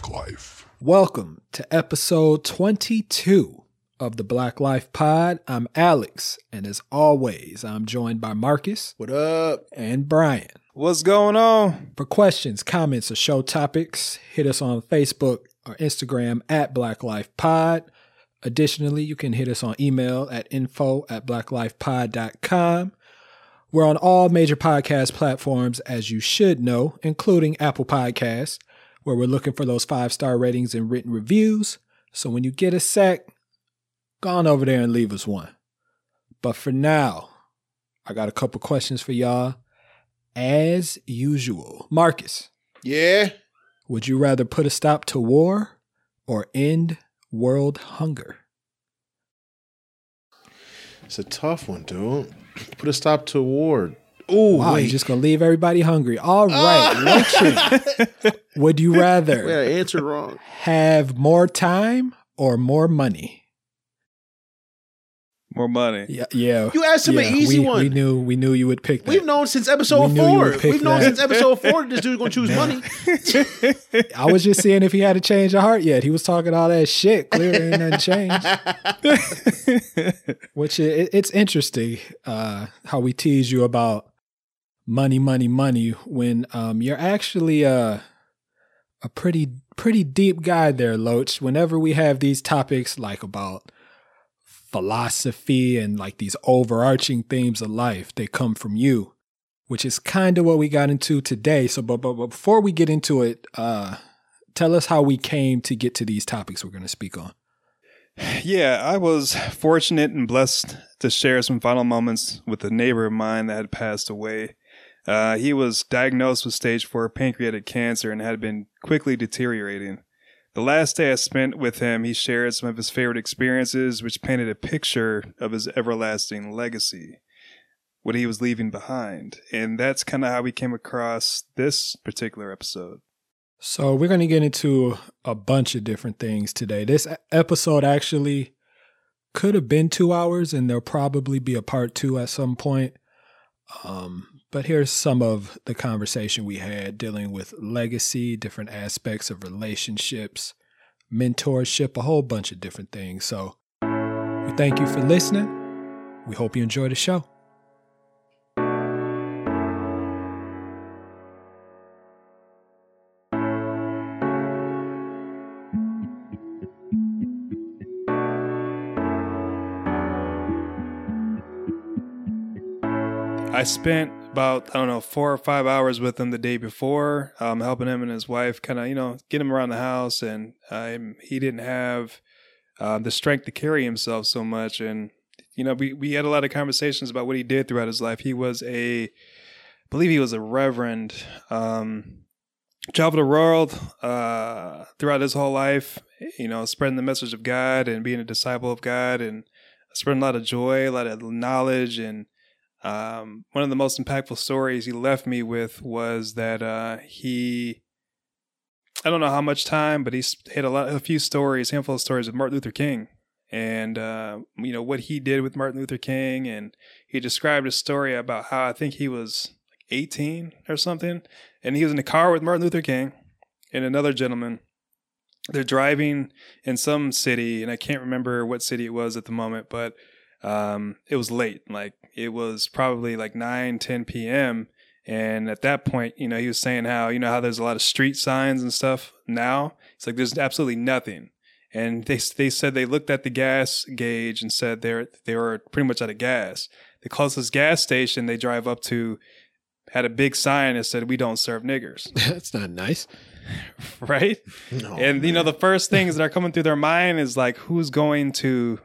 Black Life. Welcome to episode 22 of the Black Life Pod. I'm Alex, and as always, I'm joined by Marcus. What up? And Bryan. What's going on? For questions, comments, or show topics, hit us on Facebook or Instagram at Black Life Pod. Additionally, you can hit us on email at info at blacklifepod.com. We're on all major podcast platforms, as you should know, including Apple Podcasts, where we're looking for those five star ratings and written reviews. So when you get a sec, go on over there and leave us one. But for now, I got a couple questions for y'all. As usual, Marcus, Yeah. would you rather put a stop to war or end world hunger? It's a tough one, dude. Put a stop to war. Ooh, Wow, wait. you're just gonna leave everybody hungry. All right, Lotion. Would you rather Wait, I wrong. have more time or more money? More money. Yeah, yeah. You asked him an easy we, one. We knew we knew you would pick that. We've known since episode We four. We've known since episode four this dude's gonna choose money. I was just seeing if he had a change of heart yet. He was talking all that shit. Clearly, ain't nothing changed. Which it, it's interesting uh, how we tease you about money, money, money when um, you're actually a a pretty pretty deep guy there, Loach. Whenever we have these topics like about philosophy and like these overarching themes of life, they come from you, which is kind of what we got into today. So, but, but, but before we get into it, uh, tell us how we came to get to these topics we're going to speak on. Yeah, I was fortunate and blessed to share some final moments with a neighbor of mine that had passed away. Uh, he was diagnosed with stage four pancreatic cancer and had been quickly deteriorating. The last day I spent with him, he shared some of his favorite experiences, which painted a picture of his everlasting legacy, what he was leaving behind. And that's kind of how we came across this particular episode. So we're going to get into a bunch of different things today. This episode actually could have been two hours, and there'll probably be a part two at some point. Um, but here's some of the conversation we had dealing with legacy, different aspects of relationships, mentorship, a whole bunch of different things. So we thank you for listening. We hope you enjoy the show. I spent about I don't know four or five hours with him the day before, um, helping him and his wife kind of you know get him around the house, and um, he didn't have uh, the strength to carry himself so much, and you know we we had a lot of conversations about what he did throughout his life. He was a, I believe he was a reverend. Um, traveled the world uh, throughout his whole life, you know, spreading the message of God and being a disciple of God, and spreading a lot of joy, a lot of knowledge, and um, one of the most impactful stories he left me with was that uh, he, I don't know how much time, but he had a lot, a few stories, handful of stories of Martin Luther King, and uh, you know what he did with Martin Luther King, and he described a story about how I think he was like 18 or something, and he was in the car with Martin Luther King and another gentleman. They're driving in some city, and I can't remember what city it was at the moment, but um, it was late. Like it was probably like 9, 10 p.m. And at that point, you know, he was saying how, you know, how there's a lot of street signs and stuff now. It's like there's absolutely nothing. And they they said they looked at the gas gauge and said they're they were pretty much out of gas. The closest gas station they drive up to had a big sign that said we don't serve niggers, That's not nice. right? No, and you know the first things that are coming through their mind is like who's going to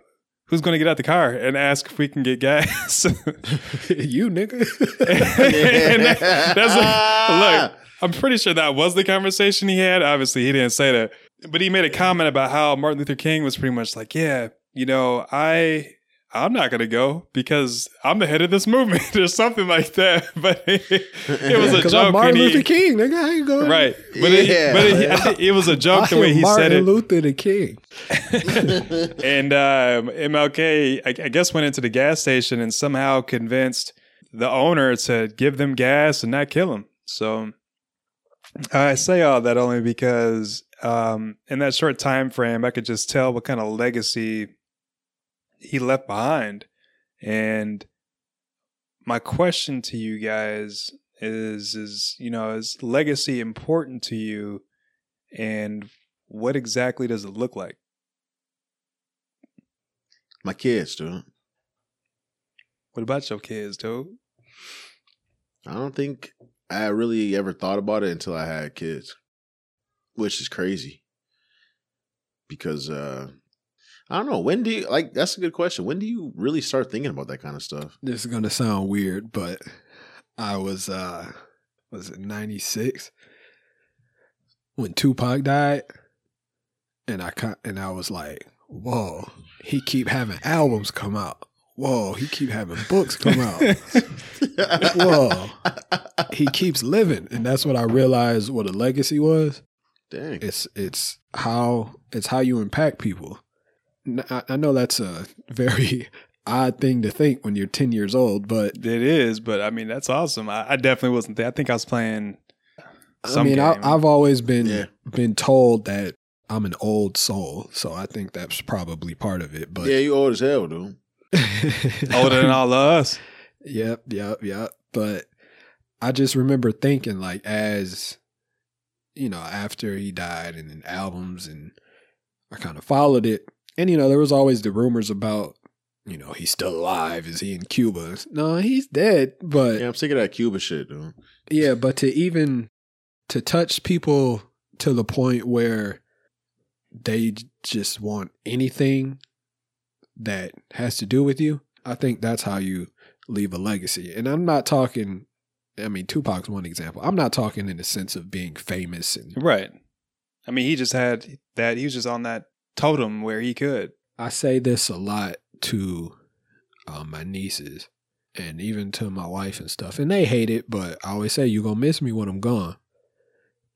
who's going to get out the car and ask if we can get gas? You nigga. and that- that's like, look i'm pretty sure that was the conversation he had. Obviously he didn't say that. But he made a comment about how martin luther king was pretty much like yeah you know i i'm not going to go because i'm the head of this movement or something like that but it, was a joke I'm Martin and he- Luther King, nigga. How you going? right but, it, but it, it was a joke the way he Martin said it Martin Luther the King. and um, MLK, I, I guess, went into the gas station and somehow convinced the owner to give them gas and not kill them. So I say all that only because um, in that short time frame, I could just tell what kind of legacy he left behind. And my question to you guys is is you know is legacy important to you and what exactly does it look like My kids, dude. what about your kids dude I don't think I really ever thought about it until I had kids, which is crazy. Because uh I don't know. When do you like? That's a good question. When do you really start thinking about that kind of stuff? This is gonna sound weird, but I was uh was it ninety six when Tupac died, and I and I was like, whoa, he keep having albums come out. Whoa, he keep having books come out. Whoa, he keeps living, and that's what I realized what a legacy was. Dang. It's it's how it's how you impact people. N- I, I know that's a very odd thing to think when you're 10 years old, but it is but i mean that's awesome i, I definitely wasn't there i think i was playing I some mean, I, game. I've always been Yeah. been told that I'm an old soul, so I think that's probably part of it. But yeah, you old as hell, dude. older than all of us Yep, yep, yep. But I just remember thinking, like, as you know, after he died, and then albums, and I kind of followed it. And you know, there was always the rumors about, you know, he's still alive. Is he in Cuba? No, he's dead. But Yeah, I'm sick of that Cuba shit, dude. Yeah, but to even to touch people to the point where they just want anything that has to do with you, I think that's how you leave a legacy. And I'm not talking I mean Tupac's one example. I'm not talking in the sense of being famous and right i mean he just had that he was just on that totem where he could I say this a lot to um, my nieces and even to my wife and stuff, and they hate it. But I always say you're gonna miss me when I'm gone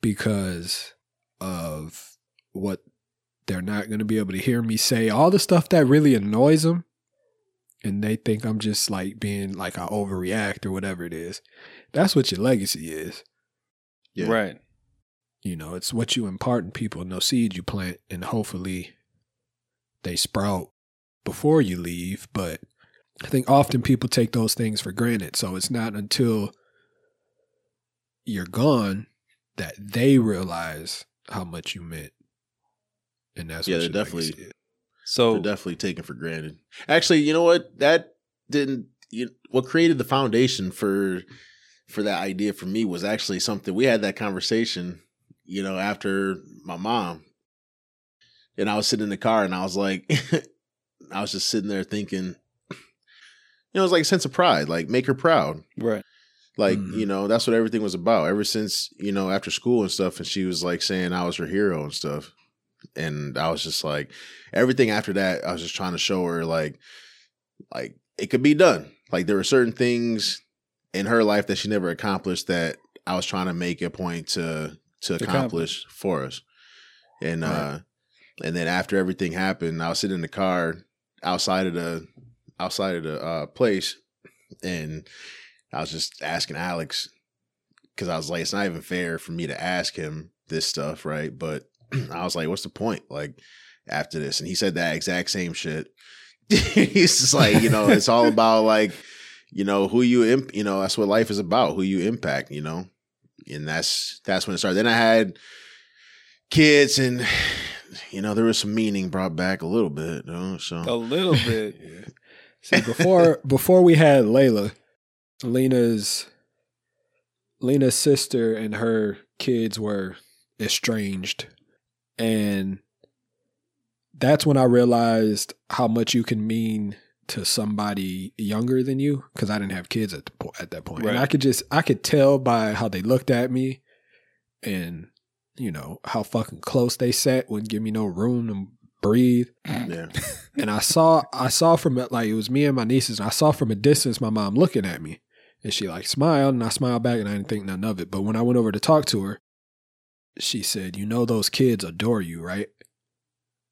because of what they're not gonna be able to hear me say. All the stuff that really annoys them, and they think I'm just like being like I overreact or whatever it is. That's what your legacy is. Yeah. right You know, it's what you impart in people and those seeds you plant, and hopefully they sprout before you leave. But I think often people take those things for granted. So it's not until you're gone that they realize how much you meant. And that's Yeah, what they're definitely- legacy so They're definitely taken for granted. Actually, you know what? That didn't. You, what created the foundation for for that idea for me was actually something we had that conversation. You know, after my mom, and I was sitting in the car, and I was like, I was just sitting there thinking, you know, it was like a sense of pride, like make her proud. right Like, Mhm. you know, that's what everything was about. Ever since, you know, after school and stuff, and she was like saying I was her hero and stuff. And I was just like, everything after that, I was just trying to show her like, like it could be done. Like there were certain things in her life that she never accomplished that I was trying to make a point to to accomplish for us. And uh and then after everything happened, I was sitting in the car outside of the outside of the uh place and I was just asking Alex because I was like, it's not even fair for me to ask him this stuff, right? But I was like, what's the point? Like after this, and he said that exact same shit. He's just like, you know, it's all about like, you know, who you, imp- you know, that's what life is about, who you impact, you know, and that's that's when it started. Then I had kids, and you know, there was some meaning brought back a little bit, you know, so a little bit Yeah. See, before before we had Layla, Lena's Lena's sister and her kids were estranged, and that's when I realized how much you can mean to somebody younger than you because I didn't have kids at the at that point, and Right. I could just I could tell by how they looked at me, and you know how fucking close they sat, wouldn't give me no room to breathe mm. yeah, and I saw I saw from it like it was me and my nieces, and I saw from a distance my mom looking at me, and she like smiled, and I smiled back, and I didn't think none of it. But when I went over to talk to her, she said, "You know those kids adore you, right?"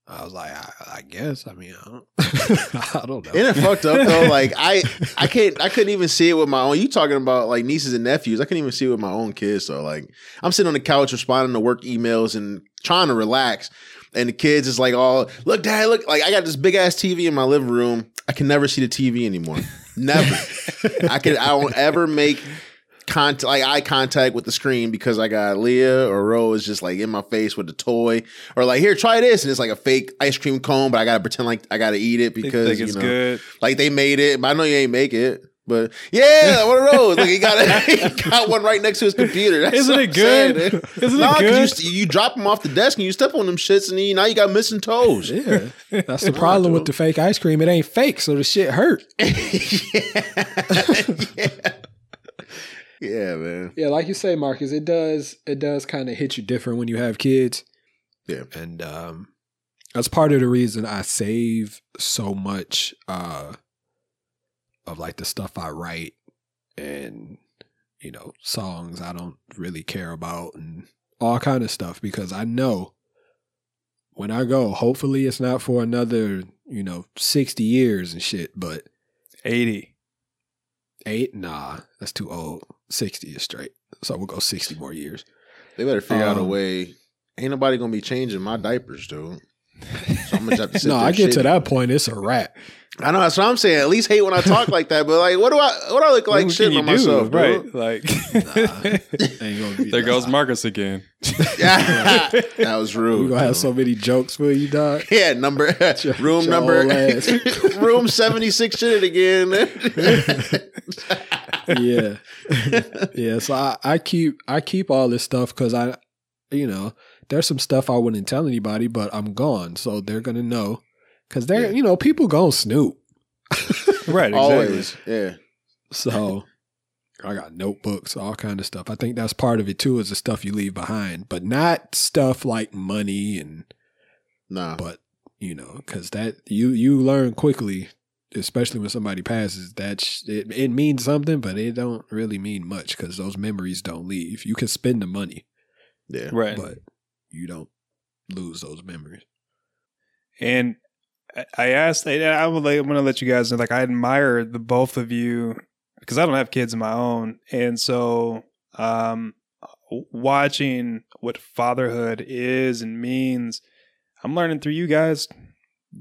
I was like, I, I guess. I mean, I don't, I don't know. Isn't it fucked up though? Like I, I can't, I couldn't even see it with my own. You talking about like nieces and nephews? I couldn't even see it with my own kids. So like, I'm sitting on the couch responding to work emails and trying to relax, and the kids is like, "all look, dad, look!" Like I got this big ass TV in my living room. I can never see the TV anymore. Never. I can. I don't ever make contact, like eye contact with the screen because I got uh, Leah or Rose just like in my face with the toy, or like here, try this, and it's like a fake ice cream cone, but I gotta pretend like I gotta eat it because think you it's know, good. like they made it, but I know you ain't make it. But yeah, one of those. Like he got he got one right next to his computer. That's Isn't what it I'm saying, good? man. Isn't Nah, it 'cause good? You, you drop them off the desk and you step on them shits, and you, now you got missing toes. Yeah, that's the problem with the fake ice cream. It ain't fake, so the shit hurt. yeah. yeah, man. Yeah, like you say, Marcus, it does it does kind of hit you different when you have kids. Yeah. And um that's part of the reason I save so much uh of like the stuff I write and you know, songs I don't really care about and all kind of stuff because I know when I go, hopefully it's not for another, you know, 60 years and shit, but 80. eight, nah, that's too old. 60 is straight. So we'll go 60 more years. They better figure out a Um, way. Ain't nobody gonna be changing my diapers, dude. So I'm gonna have to sit no, there I get shit. to that point. It's a wrap. I know that's what I'm saying. At least hate when I talk like that. But like, what do I? What do I look like What shitting on myself, bro? Right. Like, Ain't there goes. Marcus again. Yeah, that was rude. We gonna have so many jokes for you, dog. Yeah, number room your number room seventy six. Shit it again. yeah, yeah. So I, I keep I keep all this stuff because I, you know, there's some stuff I wouldn't tell anybody, but I'm gone, so they're gonna know because they're Yeah. you know people gonna snoop. right. Exactly. Always, yeah. So I got notebooks, all kind of stuff. I think that's part of it too, is the stuff you leave behind, but not stuff like money and Nah, but you know because that you you learn quickly especially when somebody passes that sh- it, it means something but it don't really mean much because those memories don't leave you can spend the money yeah. Right. but you don't lose those memories And I- asked, I'm to let you guys know, like, I admire the both of you because I don't have kids of my own. And so, um, watching what fatherhood is and means, I'm learning through you guys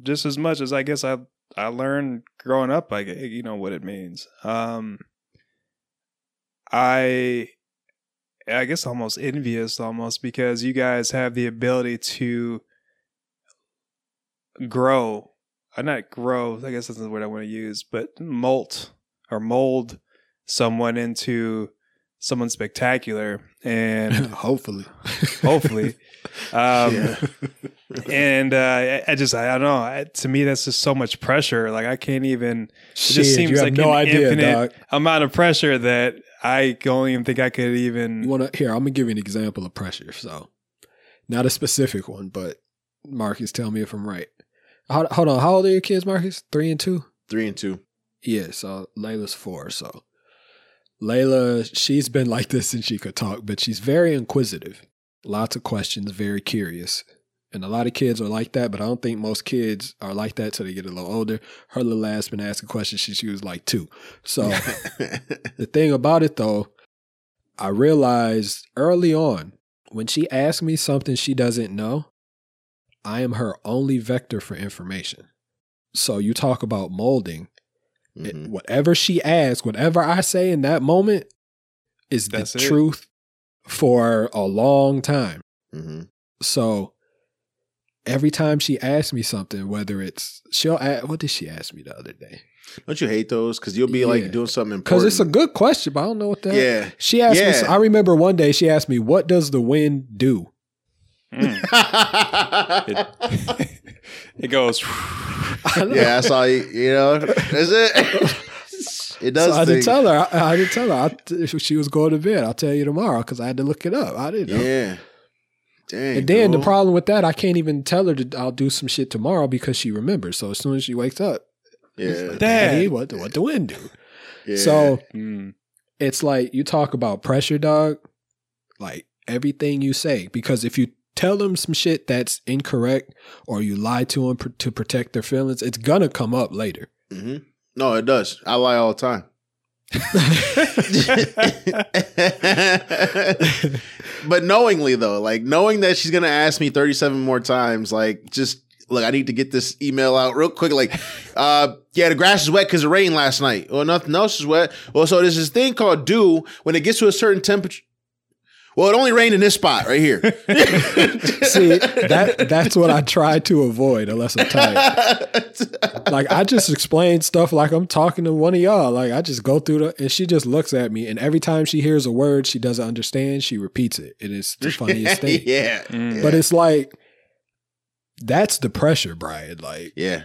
just as much as I guess I, I learned growing up, I, you know, what it means. Um, I, I guess almost envious almost because you guys have the ability to grow uh, not grow i guess that's the word i want to use but molt or mold someone into someone spectacular and hopefully. Hopefully. Um and uh I, just i don't know I, to me that's just so much pressure like i can't even Shit, just seems like no an idea infinite- dog. amount of pressure that i don't even think i could you even want to here i'm gonna give you an example of pressure so not a specific one but marcus tell me if i'm right hold, hold on how old are your kids marcus three and two Three and two. Yeah, so Layla's four. So Layla, she's been like this since she could talk, but she's very inquisitive. Lots of questions, very curious. And a lot of kids are like that, but I don't think most kids are like that till they get a little older. Her little ass been asking questions since she was like two. So the thing about it though, I realized early on when she asks me something she doesn't know, I am her only vector for information. So you talk about molding. It- Mhm. whatever she asks, whatever I say in that moment is That's the it. truth for a long time. Mhm. So every time she asks me something, whether it's she'll ask, what did she ask me the other day? Don't you hate those? Because you'll be Yeah. like doing something important. Because it's a good question, but I don't know what that. yeah. She asked me. I remember one day she asked me, "What does the wind do?" Mm. it goes yeah, that's all you, you know. Is it? it does. So I didn't tell her. I, I didn't tell her. I, she was going to bed, I'll tell you tomorrow because I had to look it up. I didn't know. Yeah. Dang. And then the problem with that, I can't even tell her that I'll do some shit tomorrow because she remembers. So as soon as she wakes up, Yeah. Daddy, what what the wind do? yeah. So Mm. it's like you talk about pressure, dog. Like everything you say, because if you tell them some shit that's incorrect or you lie to them pr- to protect their feelings, it's gonna come up later. hmm No, it does. I lie all the time. but knowingly though, like knowing that she's gonna ask me 37 more times, like just look, I need to get this email out real quick. Like, uh, yeah, the grass is wet because it rained last night. Well, nothing else is wet. Well, so there's this thing called dew. When it gets to a certain temperature, well, it only rained in this spot right here. See, that that's what I try to avoid unless I'm tired. Like I just explain stuff like I'm talking to one of y'all. Like I just go through the and she just looks at me and every time she hears a word she doesn't understand, she repeats it. It is the funniest thing. yeah. Mm. But it's like that's the pressure, Bryan. Like, yeah.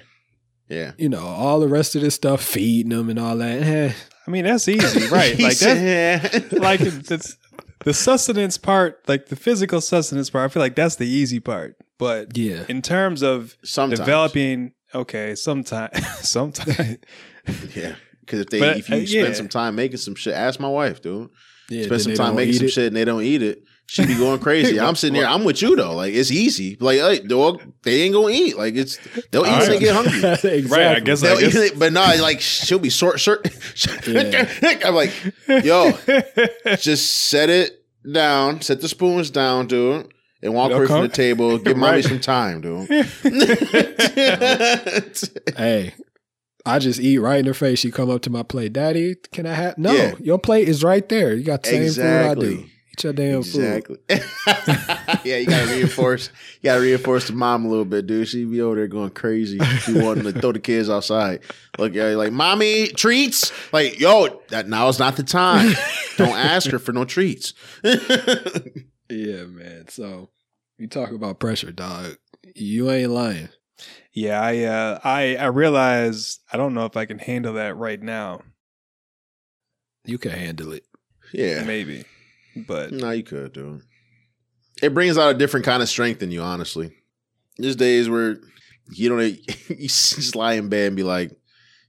Yeah. you know, all the rest of this stuff, feeding them and all that. eh, I mean, that's easy, right? Like that, said- like it's, the sustenance part, like the physical sustenance part. I feel like that's the easy part. But yeah. in terms of Sometimes. developing, okay, sometimes, sometimes, Yeah. Because if they But, if you uh, spend yeah. some time making some shit, ask my wife, dude. Yeah, spend some time making some it. shit and they don't eat it. She be going crazy. I'm sitting here. I'm with you though. Like it's easy. Like, hey, dog, they ain't gonna eat. Like it's they'll eat when they get hungry. exactly. Right, I guess They'll I guess- eat it, but no, like she'll be short, short. Yeah. I'm like, yo, just set it down, set the spoons down, dude, and walk away from the table. Give mommy Right. some time, dude. Hey, I just eat right in her face. She come up to my plate, Daddy, can I have? No, Yeah. your plate is right there. You got the same food I do. Exactly. Eat your damn food. Exactly. yeah, you gotta reinforce. You gotta reinforce the mom a little bit, dude. She be over there going crazy. She wanting to throw the kids outside. Look, yeah, like mommy treats. Like, yo, that now is not the time. Don't ask her for no treats. Yeah, man. So you talk about pressure, dog. You ain't lying. yeah, I, uh, I, I realize I don't know if I can handle that right now. You can handle it. yeah, Maybe, but no, you could, dude. It brings out a different kind of strength in you, honestly. There's days where you don't, you just lie in bed and be like,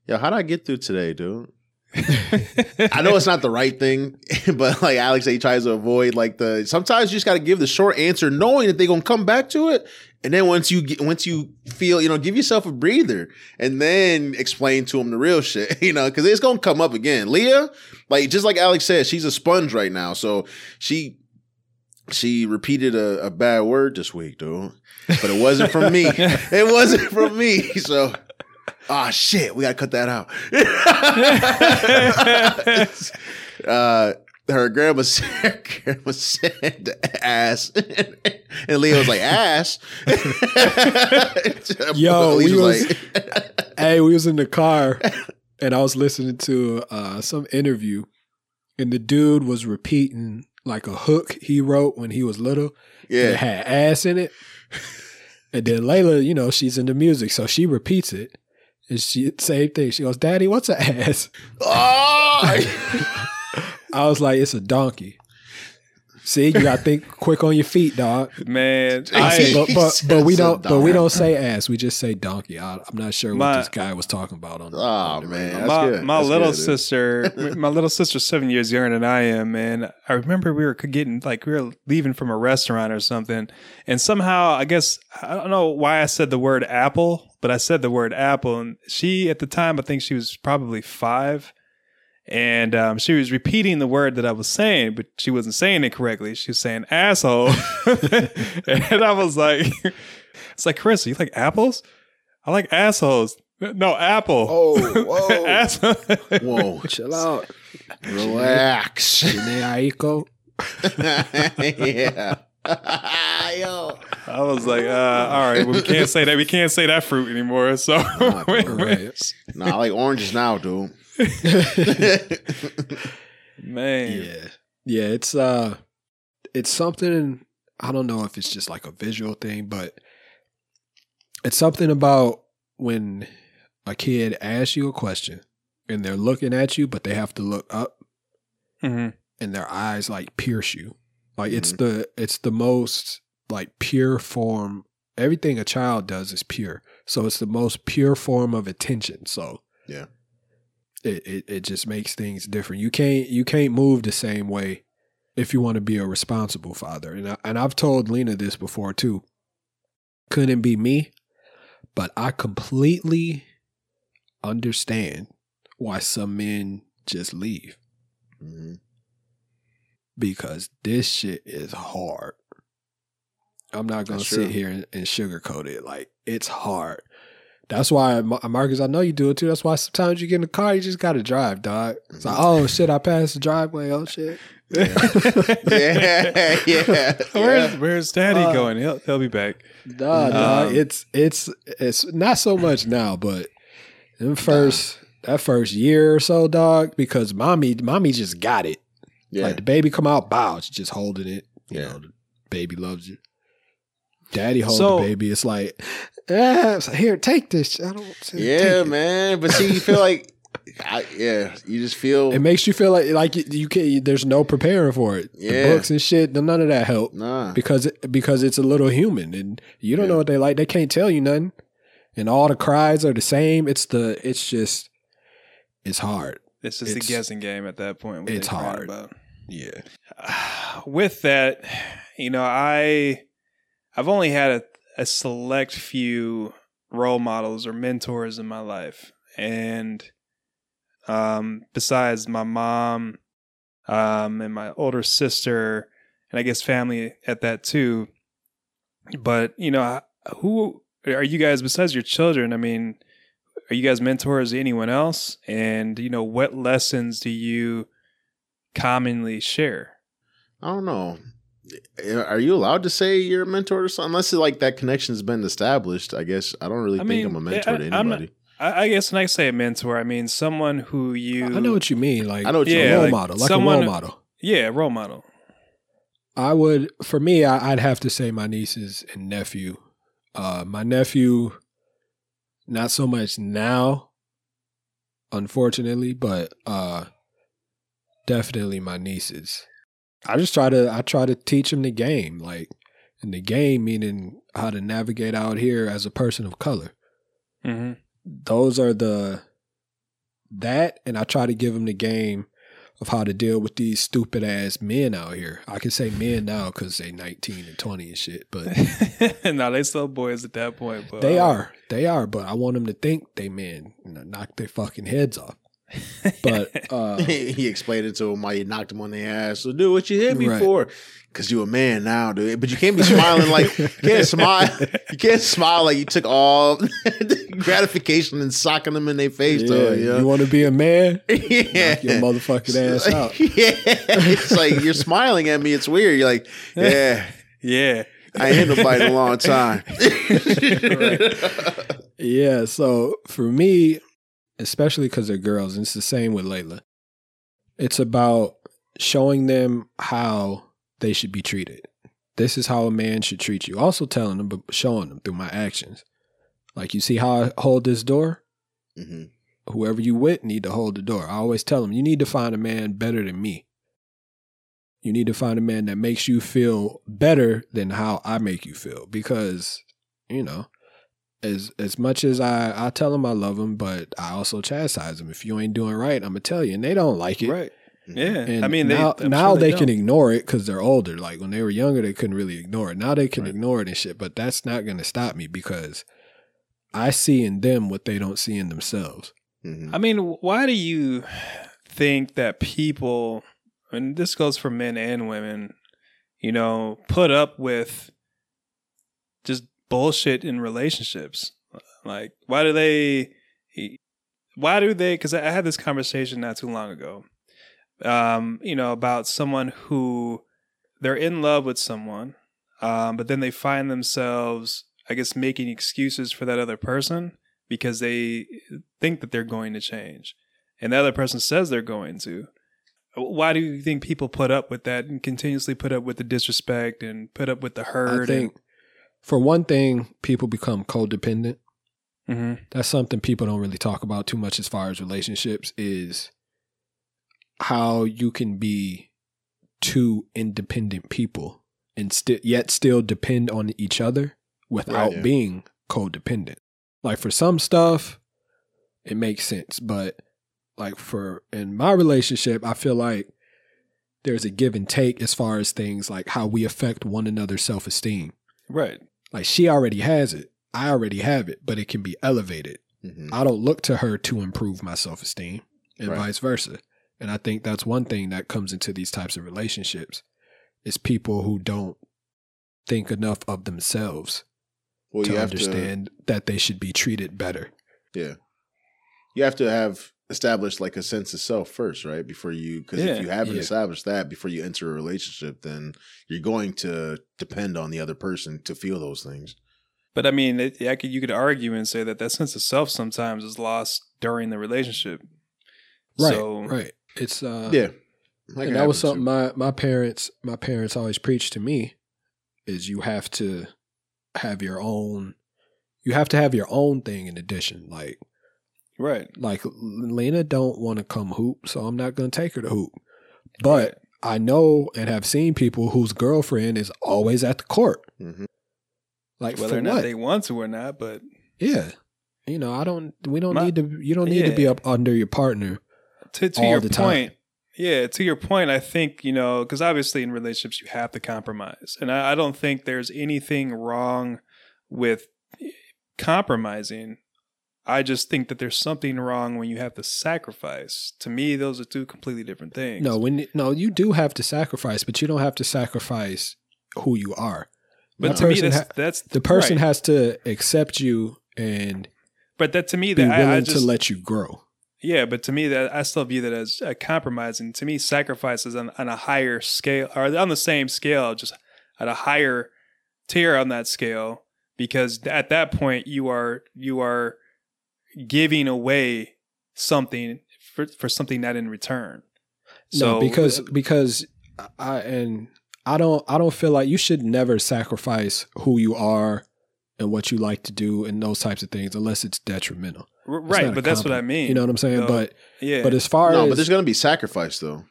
"Yo, how would I get through today, dude?" I know it's not the right thing, but like Alex, he tries to avoid like the. Sometimes you just got to give the short answer, knowing that they're gonna come back to it, and then once you get, once you feel, you know, give yourself a breather, and then explain to them the real shit, you know, because it's gonna come up again. Leah, like just like Alex said, she's a sponge right now, so she she repeated a, a bad word this week, dude, but it wasn't from me. It wasn't from me, so. Ah shit, we gotta cut that out. uh, her grandma said, grandma said ass, and Leo was like ass. Yo, we was- like, hey, we was in the car and I was listening to uh, some interview, and the dude was repeating like a hook he wrote when he was little. Yeah. It had ass in it. And then Layla, you know, she's into music, so she repeats it. And she same thing. She goes, Daddy, what's an ass? oh! I was like, it's a donkey. See, you gotta think quick on your feet, dog. man, I I, see, but but, but we don't but we don't say ass. We just say donkey. I, I'm not sure what My- this guy was talking about on. oh on the man, that's my good. my That's little good, sister, my little sister's seven years younger than I am, man. I remember we were getting like we were leaving from a restaurant or something, and somehow I guess I don't know why I said the word apple, but I said the word apple, and she at the time I think she was probably five. And um, she was repeating the word that I was saying, but she wasn't saying it correctly. She was saying asshole. and I was like, it's like, Chris, you like apples? I like assholes. No, apple. Oh, whoa, Asshole. whoa, Chill out. relax. Jhené Aiko. yeah. Yo. I was like, uh, all right, well, we can't say that. We can't say that fruit anymore. So, Right. Nah, I like oranges now, dude. Man, Yeah. Yeah, it's uh it's something I don't know if it's just like a visual thing, but it's something about when a kid asks you a question and they're looking at you, but they have to look up hmm and their eyes like pierce you. Like it's the it's the most like pure form. Everything a child does is pure. So it's the most pure form of attention. So Yeah. It, it it just makes things different. You can't you can't move the same way if you want to be a responsible father. And I, and I've told Lena this before too. Couldn't be me, but I completely understand why some men just leave hmm because this shit is hard. I'm not gonna That's sit true. here and, and sugarcoat it. Like it's hard. That's why, Ma- Marcus, I know you do it too. That's why sometimes you get in the car, you just gotta drive, dog. It's like, oh shit, I passed the driveway. Oh shit. yeah, yeah. Where's Where's Daddy Uh, going? He'll He'll be back. Nah, nah, Um, it's it's it's not so much now, but in first that first year or so, dog, because mommy mommy just got it. yeah. Like the baby come out, bow, she's just holding it. You Yeah. know, the baby loves you. Daddy hold So- the baby. It's like, eh, it's like, here, take this. I don't. yeah, take it. man. But see, you feel like, I, yeah, you just feel, It makes you feel like like you, you can. There's no preparing for it. Yeah. The books and shit. None of that help nah. because it, because it's a little human and you don't know what they like. They can't tell you nothing, and all the cries are the same. It's the. It's just. It's hard. It's just It's- a guessing game at that point. it's hard. About. Yeah. with that, you know, I I've only had a, a select few role models or mentors in my life, and um, besides my mom, um, and my older sister, and I guess family at that too. But you know, who are you guys besides your children? I mean, are you guys mentors to anyone else? And you know, what lessons do you commonly share? I don't know. Are you allowed to say you're a mentor or something? Unless it's like that connection's been established, I guess. I don't really I think mean, I'm a mentor I- to I'm not- anybody. I, I guess when I say a mentor, I mean someone who you. I know what you mean. Like I know what you a Yeah, mean. role like model, like someone- a role model. Yeah, role model. I would, for me, I, I'd have to say my nieces and nephew. Uh, my nephew, not so much now, unfortunately, but uh, definitely my nieces. I just try to, I try to teach them the game, like, and the game meaning how to navigate out here as a person of color. hmm Those are the that, and I try to give them the game of how to deal with these stupid ass men out here. I can say men now because they 19 and 20 and shit, but no, they still boys at that point. But they uh, are. They are, but I want them to think they men, you know, knock their fucking heads off. But uh he explained it to him why you knocked him on the ass. So, dude, what you hit me Right. for? Because you a man now, dude. But you can't be smiling like you can't smile. You can't smile like you took all gratification and socking them in their face. yeah, though, you know? you want to be a man? yeah. Knock your motherfucking ass out. yeah, it's like you're smiling at me. It's weird. You're like, yeah, yeah. I ain't hit nobody in a long time. Yeah, so for me, especially because they're girls, and it's the same with Layla, it's about showing them how they should be treated. This is how a man should treat you. Also telling them, but showing them through my actions. Like, you see how I hold this door? Mhm. Whoever you with need to hold the door. I always tell them, you need to find a man better than me. You need to find a man that makes you feel better than how I make you feel. Because, you know, as as much as I I tell them I love them, but I also chastise them. If you ain't doing right, I'm gonna tell you, and they don't like it. Right. Mhm. Yeah. And I mean, they, now I'm now sure they, can ignore it because they're older. Like when they were younger, they couldn't really ignore it. Now they can Right. ignore it and shit. But that's not gonna stop me because I see in them what they don't see in themselves. Mhm. I mean, why do you think that people, and this goes for men and women, you know, put up with just bullshit in relationships? Like, why do they, why do they, because I had this conversation not too long ago, um, you know, about someone who they're in love with someone, um, but then they find themselves, I guess, making excuses for that other person because they think that they're going to change and the other person says they're going to why do you think people put up with that and continuously put up with the disrespect and put up with the hurt I think for one thing, people become codependent. and, That's something people don't really talk about too much as far as relationships is how you can be two independent people and sti- yet still depend on each other without Right, yeah. being codependent. Like for some stuff, it makes sense, but like for in my relationship, I feel like there's a give and take as far as things like how we affect one another's self esteem. Right. Like she already has it. I already have it, but it can be elevated. Mhm. I don't look to her to improve my self esteem and Right. vice versa. And I think that's one thing that comes into these types of relationships is people who don't think enough of themselves Well, to understand that they should be treated better. yeah, you have to have established like a sense of self first, right? Before you, because Yeah. if you haven't Yeah. established that before you enter a relationship, then you're going to depend on the other person to feel those things. But I mean, it, I could, you could argue and say that that sense of self sometimes is lost during the relationship. Right. So, right. It's uh yeah, That and that was happen, something my my parents my parents always preached to me is you have to have your own you have to have your own thing in addition like Right. like Lena don't want to come hoop so I'm not going to take her to hoop but I know and have seen people whose girlfriend is always at the court. Mhm. like whether or not what they want to or not, but yeah you know I don't we don't My- need to you don't need to be up under your partner to to your point, yeah, to your point, I think you know because obviously in relationships you have to compromise, and I, I don't think there's anything wrong with compromising. I just think that there's something wrong when you have to sacrifice. To me, those are two completely different things. no when no you do have to sacrifice but you don't have to sacrifice who you are but That to me, that's ha- that's the person right. has to accept you and But that to me, be that willing I, I just to let you grow. Yeah, but to me, that I still view that as uh, a compromise, and to me, sacrifice is on, on a higher scale, or on the same scale, just at a higher tier on that scale, because at that point you are you are giving away something for for something that in return. no, because because I and I don't I don't feel like you should never sacrifice who you are and what you like to do and those types of things unless it's detrimental. R- It's right, but that's what I mean. You know what I'm saying? No, but yeah, but as far No, as but there's going to be sacrifice though.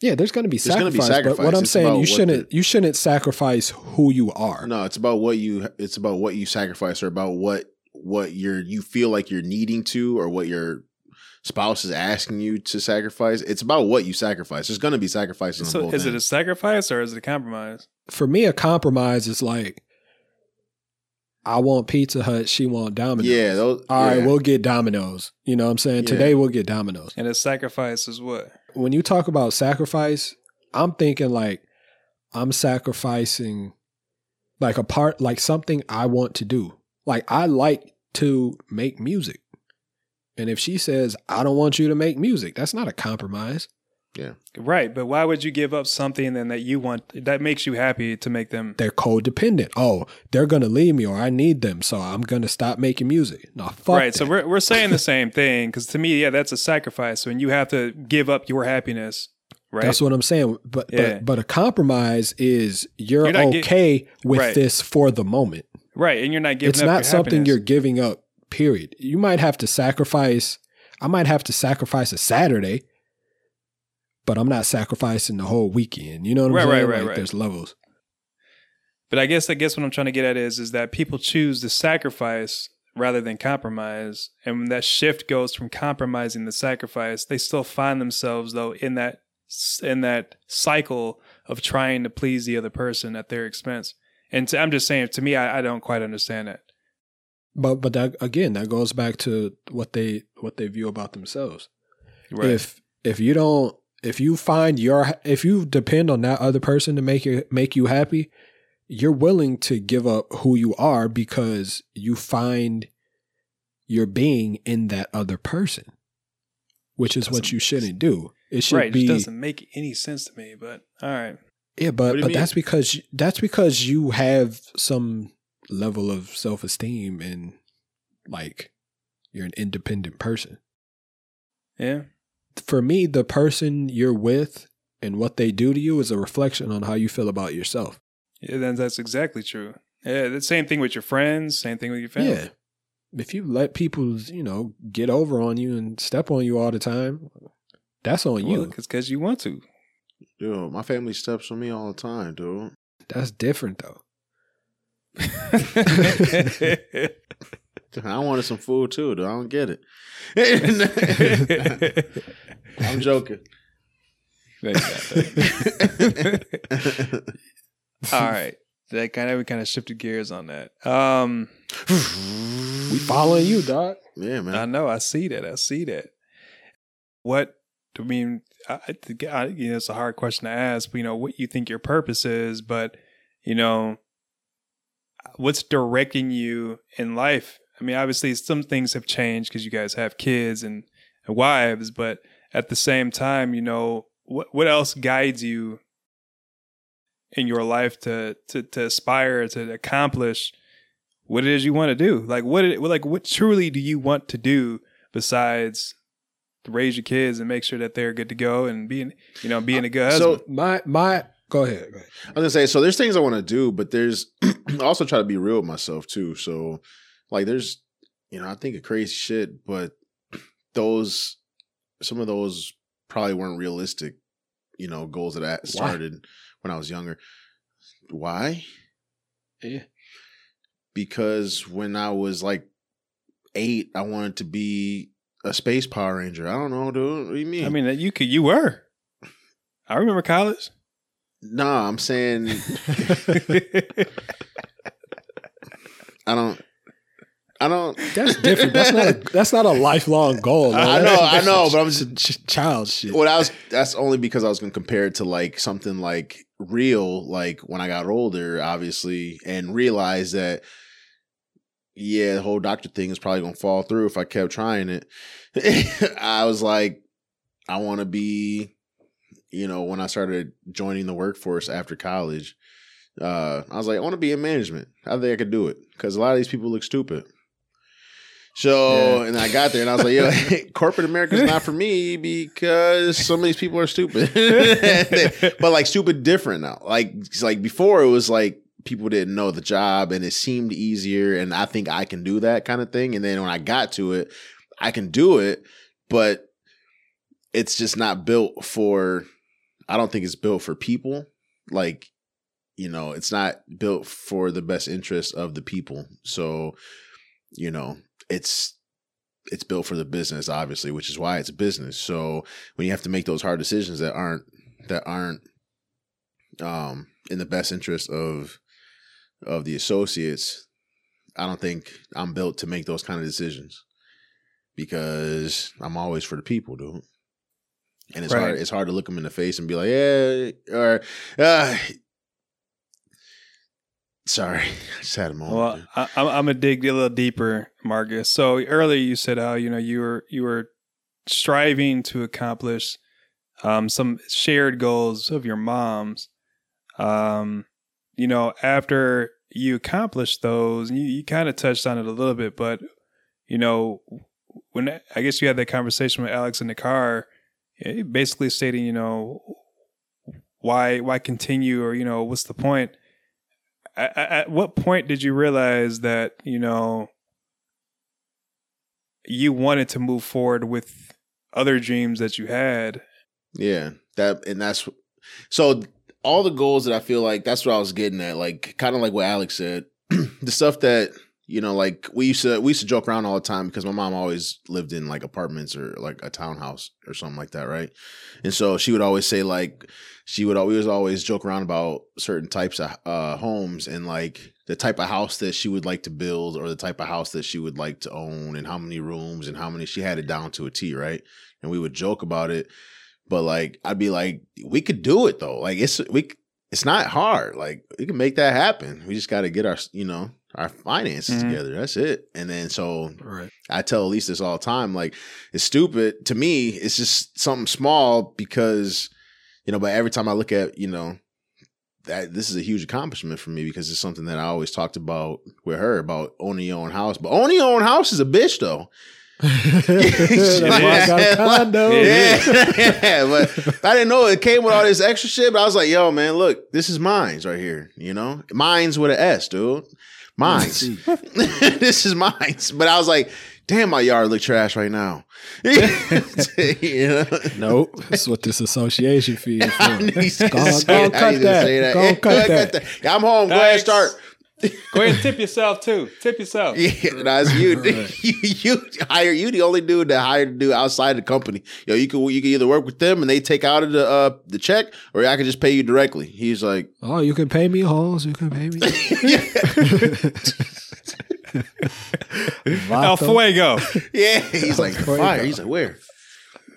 yeah, there's going to be there's gonna sacrifice. be But what. I'm It's saying, you shouldn't the- you shouldn't sacrifice who you are. No, it's about what you. It's about what you sacrifice, or about what what you're you feel like you're needing to, or what your spouse is asking you to sacrifice. It's about what you sacrifice. There's going to be sacrifices on so both is it a sacrifice or is it a compromise? For me, a compromise is like I want Pizza Hut, she want Domino's. yeah, those, All right, yeah. we'll get Domino's. You know what I'm saying? Yeah. Today we'll get Domino's. And a sacrifice is what? When you talk about sacrifice, I'm thinking like I'm sacrificing like a part like something I want to do. Like I like to make music. And if she says, I don't want you to make music, that's not a compromise. Yeah. Right, but why would you give up something then that you want that makes you happy to make them? They're codependent. Oh, they're gonna leave me or I need them, so I'm gonna stop making music. No, fuck right, so we're we're saying the same thing because to me, yeah, that's a sacrifice when you have to give up your happiness. Right, That's what I'm saying. But Yeah. but but a compromise is you're, You're not gi- okay with Right. this for the moment. Right, and you're not giving. it's not something happiness. you're giving up. Period. You might have to sacrifice. I might have to sacrifice a Saturday, but I'm not sacrificing the whole weekend. You know what I'm saying? right, right, like right. there's levels. But I guess I guess what I'm trying to get at is is that people choose to sacrifice rather than compromise, and when that shift goes from compromising to sacrifice, they still find themselves though in that in that cycle of trying to please the other person at their expense. And to, I'm just saying, to me, I, I don't quite understand it. But but that again, that goes back to what they what they view about themselves. Right. If if you don't if you find your if you depend on that other person to make you make you happy, you're willing to give up who you are because you find your being in that other person, which is what you shouldn't do. It should right. It be just doesn't make any sense to me. But all right. Yeah, but but mean? that's because that's because you have some level of self esteem and like you're an independent person. Yeah. for me, the person you're with and what they do to you is a reflection on how you feel about yourself. Yeah. Then that's exactly true. Yeah. The same thing with your friends. Same thing with your family. Yeah. If you let people, you know, get over on you and step on you all the time, that's on Well, you. it's because you want to. Dude, my family steps on me all the time, dude. That's different though. I wanted some food too, dude. I don't get it. I'm joking. There you. All right. That kind of we kind of shifted gears on that. Um, We following you, dog. yeah, man. I know. I see that. I see that. What do I mean, I, I you know, it's a hard question to ask. You know, what you think your purpose is, but you know, what's directing you in life? I mean, obviously, some things have changed because you guys have kids and, and wives, but at the same time, you know, what what else guides you in your life to to to aspire to accomplish what it is you want to do? Like what like what truly do you want to do besides raise your kids and make sure that they're good to go and being you know being a good husband. So- My my go ahead. Go ahead. I was gonna say, so there's things I want to do, but there's I also try to be real with myself too. So, like, there's, you know, I think of crazy shit, but those, some of those probably weren't realistic, you know, goals that I started when I was younger. Why? Yeah. Because when I was like eight, I wanted to be a space Power Ranger. I don't know, dude. What do you mean? I mean, that you could you were. I remember college. nah, I'm saying I don't. I don't. That's different. That's not a that's not a lifelong goal. I though. know, I know, but I'm just- ch- child shit. Well, that was that's only because I was going to compare it to like something like real, like when I got older, obviously, and realize that yeah, the whole doctor thing is probably going to fall through if I kept trying it. I was like, I want to be, you know, when I started joining the workforce after college, uh, I was like, I want to be in management. I think I could do it because a lot of these people look stupid. So, Yeah. and I got there and I was like, yo, corporate America is not for me because some of these people are stupid. but like stupid different now. Like, like before it was like people didn't know the job and it seemed easier and I think I can do that kind of thing. And then when I got to it, I can do it, but it's just not built for, I don't think it's built for people. Like, you know, it's not built for the best interest of the people. So, you know, it's it's built for the business obviously which is why it's a business so when you have to make those hard decisions that aren't that aren't um in the best interest of of the associates i don't think i'm built to make those kind of decisions because i'm always for the people dude and it's Right. hard it's hard to look them in the face and be like yeah or uh sorry i just had a moment Well. I, I'm, I'm gonna dig a little deeper, Marcus. So earlier you said how you know you were you were striving to accomplish um, some shared goals of your mom's. Um, you know, after you accomplished those, you, you kind of touched on it a little bit, but you know, when I guess you had that conversation with Alex in the car, eh, basically stating, you know, why why continue, or you know, what's the point? at what point did you realize that you know you wanted to move forward with other dreams that you had Yeah, that and that's so all the goals that I feel like that's what I was getting at. Like kind of like what Alex said, the stuff that you know, like we used to we used to joke around all the time because my mom always lived in like apartments or like a townhouse or something like that, right? And so she would always say like she would always always joke around about certain types of uh, homes and like the type of house that she would like to build or the type of house that she would like to own and how many rooms and how many she had it down to a T, right? And we would joke about it but like I'd be like, we could do it though. Like it's we it's not hard. Like we can make that happen. We just got to get our you know our finances Mhm. together. That's it. And then so Right. I tell Elise this all the time. Like it's stupid to me. It's just something small because you know. But every time I look at you know that this is a huge accomplishment for me because it's something that I always talked about with her about owning your own house. But owning your own house is a bitch though. That's I got a condo. Yeah. yeah, but I didn't know it came with all this extra shit. But I was like, yo, man, look, this is mines right here. You know, mines with an S, dude. Mines. this is mines. But I was like, damn, my yard look trash right now. you know? Nope. That's what this association fee is for. Go go. cut that. Go cut that. I'm home. Go ahead, Thanks. start Go ahead and tip yourself too. Tip yourself. Yeah, that's you. Right. you. You hire you the only dude that hired to do outside the company. Yo, you can you can either work with them and they take out of the uh the check, or I can just pay you directly. He's like, Oh, you can pay me, Halls. You can pay me. El Fuego. yeah. He's like fire. He's like where?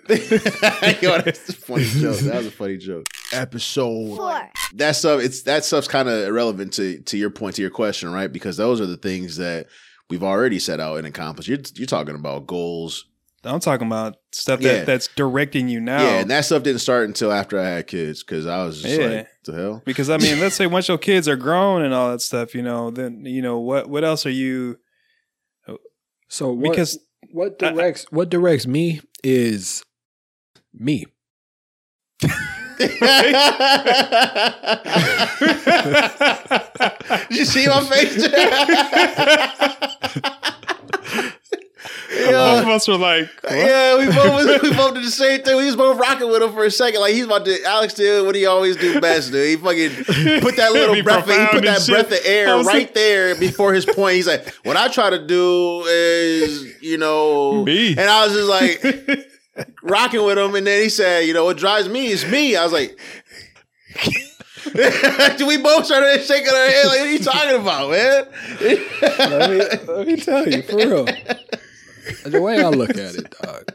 Yo, that's a funny joke. That was a funny joke. Episode Four. that stuff. It's that stuff's kind of irrelevant to to your point to your question, right? Because those are the things that we've already set out and accomplished. You're you're talking about goals. I'm talking about stuff that, Yeah. that's directing you now. Yeah, and that stuff didn't start until after I had kids because I was just Yeah. like, the hell. Because I mean, let's say once your kids are grown and all that stuff, you know, then you know what what else are you? So what, Because what I- I- directs what directs me is me. Did you see my face? Yeah. both yeah, of us were like, what? yeah, we both we both did the same thing. We was both rocking with him for a second. Like he's about to Alex did what he always do best, dude. He fucking put that little Be breath. He put and that shit. breath of air right like- there before his point. He's like, what I try to do is, you know, Me. and I was just like. rocking with him, and then he said, "You know what drives me is me." I was like, we both started shaking our head like, "What are you talking about, man?" let me let me tell you for real. The way I look at it, dog,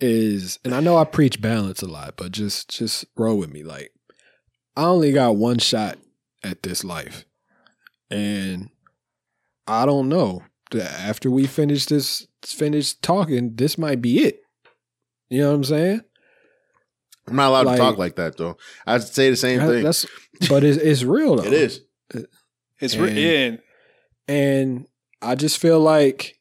is and I know I preach balance a lot, but just just roll with me. Like I only got one shot at this life, and I don't know. After we finish this, finish talking, this might be it. You know what I'm saying? I'm not allowed Like- to talk like that, though. I'd say the same thing. That's but it's, it's real though. it is. it's And- re- yeah. and I just feel like,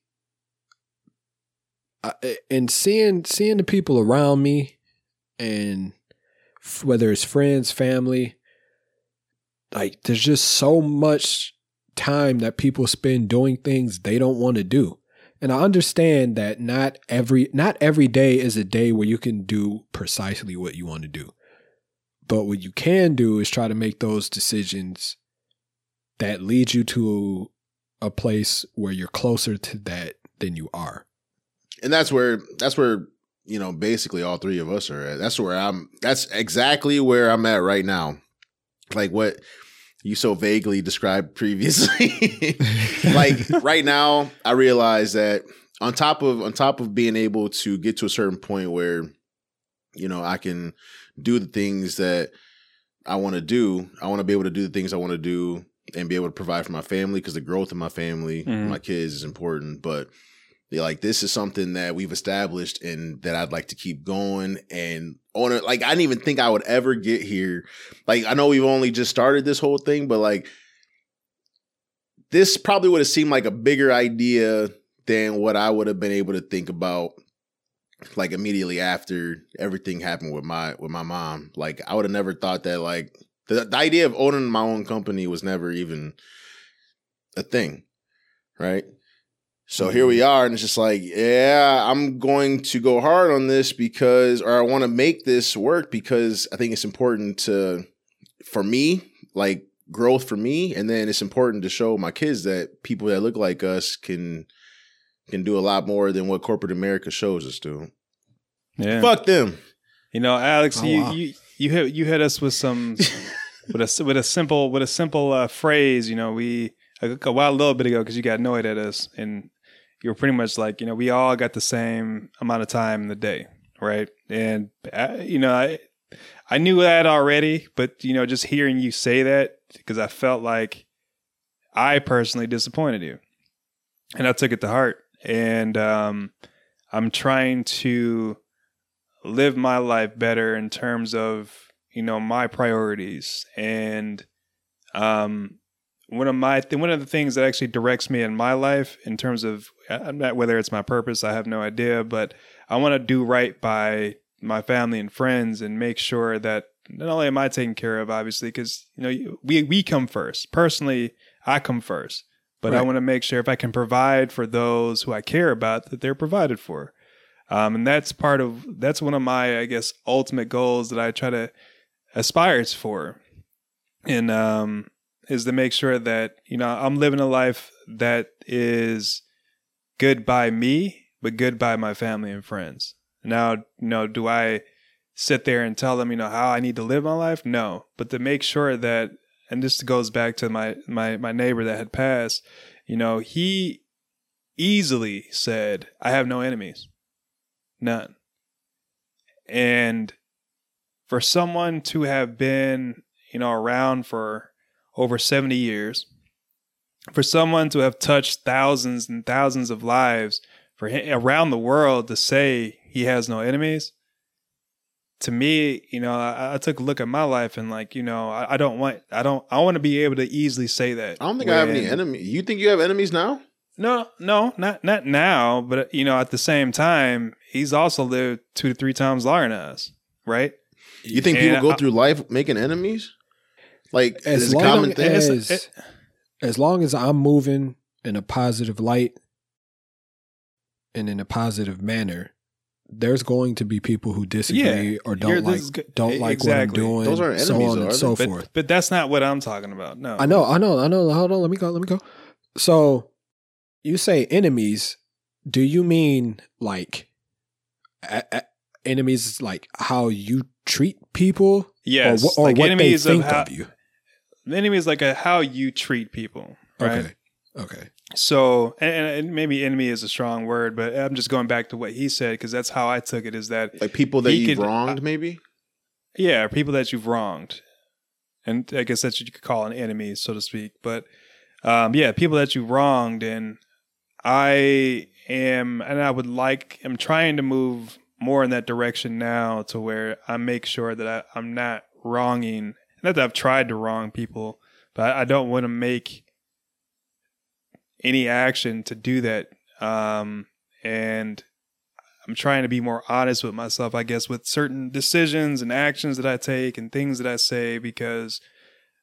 I, and seeing seeing the people around me, and f- whether it's friends, family, like there's just so much time that people spend doing things they don't want to do. And I understand that not every not every day is a day where you can do precisely what you want to do. But what you can do is try to make those decisions that lead you to a place where you're closer to that than you are. and that's where that's where you know basically all three of us are at. That's where I'm. That's exactly where I'm at right now. Like what you so vaguely described previously. like right now, I realize that on top of on top of being able to get to a certain point where you know I can do the things that I want to do. I want to be able to do the things I want to do and be able to provide for my family because the growth of my family, Mhm. my kids is important. But like this is something that we've established and that I'd like to keep going and on it. Like I didn't even think I would ever get here. Like I know we've only just started this whole thing, but like this probably would have seemed like a bigger idea than what I would have been able to think about like immediately after everything happened with my with my mom. Like I would have never thought that like the, the idea of owning my own company was never even a thing. Right? So here we are, and it's just like, yeah, I'm going to go hard on this because, or I want to make this work because I think it's important to, for me, like growth for me, and then it's important to show my kids that people that look like us can can do a lot more than what corporate America shows us to. Yeah. Fuck them. You know, Alex, Oh, you, wow. you you hit you hit us with some with a with a simple with a simple uh, phrase. You know, we a, a while a little bit ago because you got annoyed at us, and you were pretty much like, you know, we all got the same amount of time in the day, right? And I, you know, I I knew that already, but you know, just hearing you say that because I felt like I personally disappointed you, and I took it to heart, and um, I'm trying to live my life better in terms of you know my priorities. And um one of my one of the things that actually directs me in my life in terms of I'm not whether it's my purpose I have no idea but I want to do right by my family and friends and make sure that not only am I taken care of obviously because you know we we come first. Personally I come first but I want to make sure if I can provide for those who I care about that they're provided for. Um, and that's part of that's one of my I guess ultimate goals that I try to aspire for, and um, is to make sure that you know I'm living a life that is good by me, but good by my family and friends. Now, you know, do I sit there and tell them, you know, how I need to live my life? No, but to make sure that, and this goes back to my my my neighbor that had passed. You know, he easily said, "I have no enemies, none," and for someone to have been, you know, around for over 70 years, for someone to have touched thousands and thousands of lives for him, around the world to say he has no enemies, to me, you know, I, I, took a look at my life and like, you know, I, I, don't want, I don't, I want to be able to easily say that. I don't think when, I have any enemies. You think you have enemies now? No, no, not not now. But you know, at the same time, he's also lived two to three times longer than us, right? You think and people go I, through life making enemies? Like as long common thing. As, it, as long as I'm moving in a positive light and in a positive manner, there's going to be people who disagree yeah, or don't like don't like exactly. what I'm doing. Those are enemies, so on and so but, forth. But that's not what I'm talking about. No, I know, I know, I know. Hold on, let me go. Let me go. So you say enemies? Do you mean like a, a, enemies, like how you treat people? Yes, or, or like what they think of, how, of you. Enemies like a, how you treat people. Right. Okay. Okay. So, and, and, maybe enemy is a strong word, but I'm just going back to what he said because that's how I took it. Is that like people that you've could, wronged, maybe? Yeah, people that you've wronged, and I guess that's what you could call an enemy, so to speak. But um, yeah, people that you wronged, and I am, and I would like, I'm trying to move more in that direction now to where I make sure that I, I'm not wronging. Not that I've tried to wrong people, but I, don't want to make any action to do that. Um, and I'm trying to be more honest with myself, I guess, with certain decisions and actions that I take and things that I say because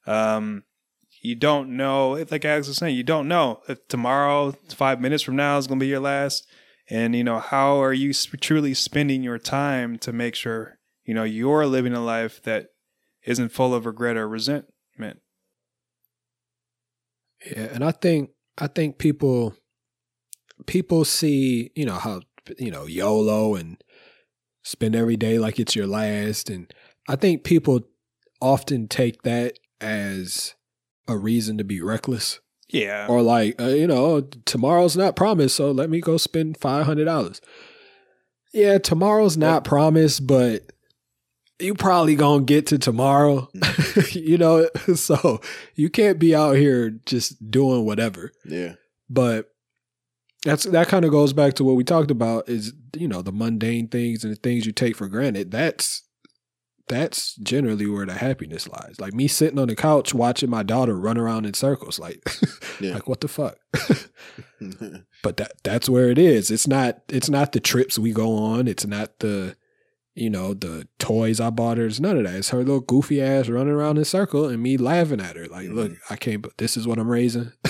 um, you don't know. Like Alex was saying, you don't know if tomorrow, five minutes from now, is going to be your last. And, you know, how are you truly spending your time to make sure, you know, you're living a life that isn't full of regret or resentment? Yeah. And I think I think people people see, you know, how you know, YOLO and spend every day like it's your last and I think people often take that as a reason to be reckless. Yeah. Or like, uh, you know, tomorrow's not promised, so let me go spend $500. Yeah, tomorrow's not promised, but you probably gonna get to tomorrow, mm. you know. So you can't be out here just doing whatever. Yeah. But that's that kind of goes back to what we talked about is you know the mundane things and the things you take for granted. That's that's generally where the happiness lies. Like me sitting on the couch watching my daughter run around in circles, like yeah. like what the fuck. but that that's where it is. It's not it's not the trips we go on. It's not the you know, the toys I bought her. It's none of that. It's her little goofy ass running around in a circle and me laughing at her. Like, mm-hmm. look, I can't, but this is what I'm raising.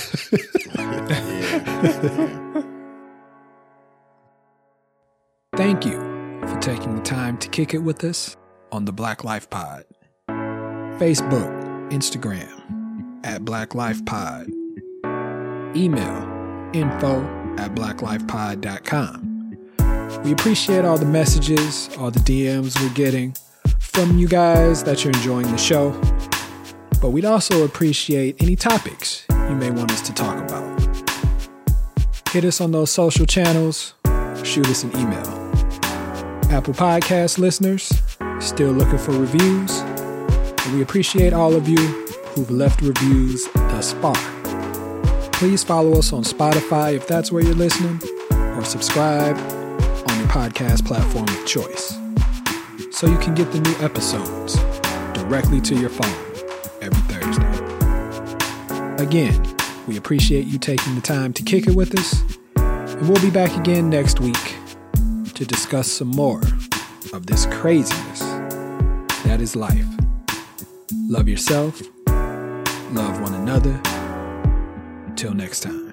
Thank you for taking the time to kick it with us on the Black Life Pod. Facebook, Instagram at Black Life Pod. Email info at blacklifepod.com. We appreciate all the messages, all the DMs we're getting from you guys that you're enjoying the show. But we'd also appreciate any topics you may want us to talk about. Hit us on those social channels, shoot us an email. Apple Podcast listeners, still looking for reviews? And we appreciate all of you who've left reviews thus far. Please follow us on Spotify if that's where you're listening, or subscribe podcast platform of choice so you can get the new episodes directly to your phone every Thursday. Again, we appreciate you taking the time to kick it with us, and we'll be back again next week to discuss some more of this craziness that is life. Love yourself, love one another. Till next time.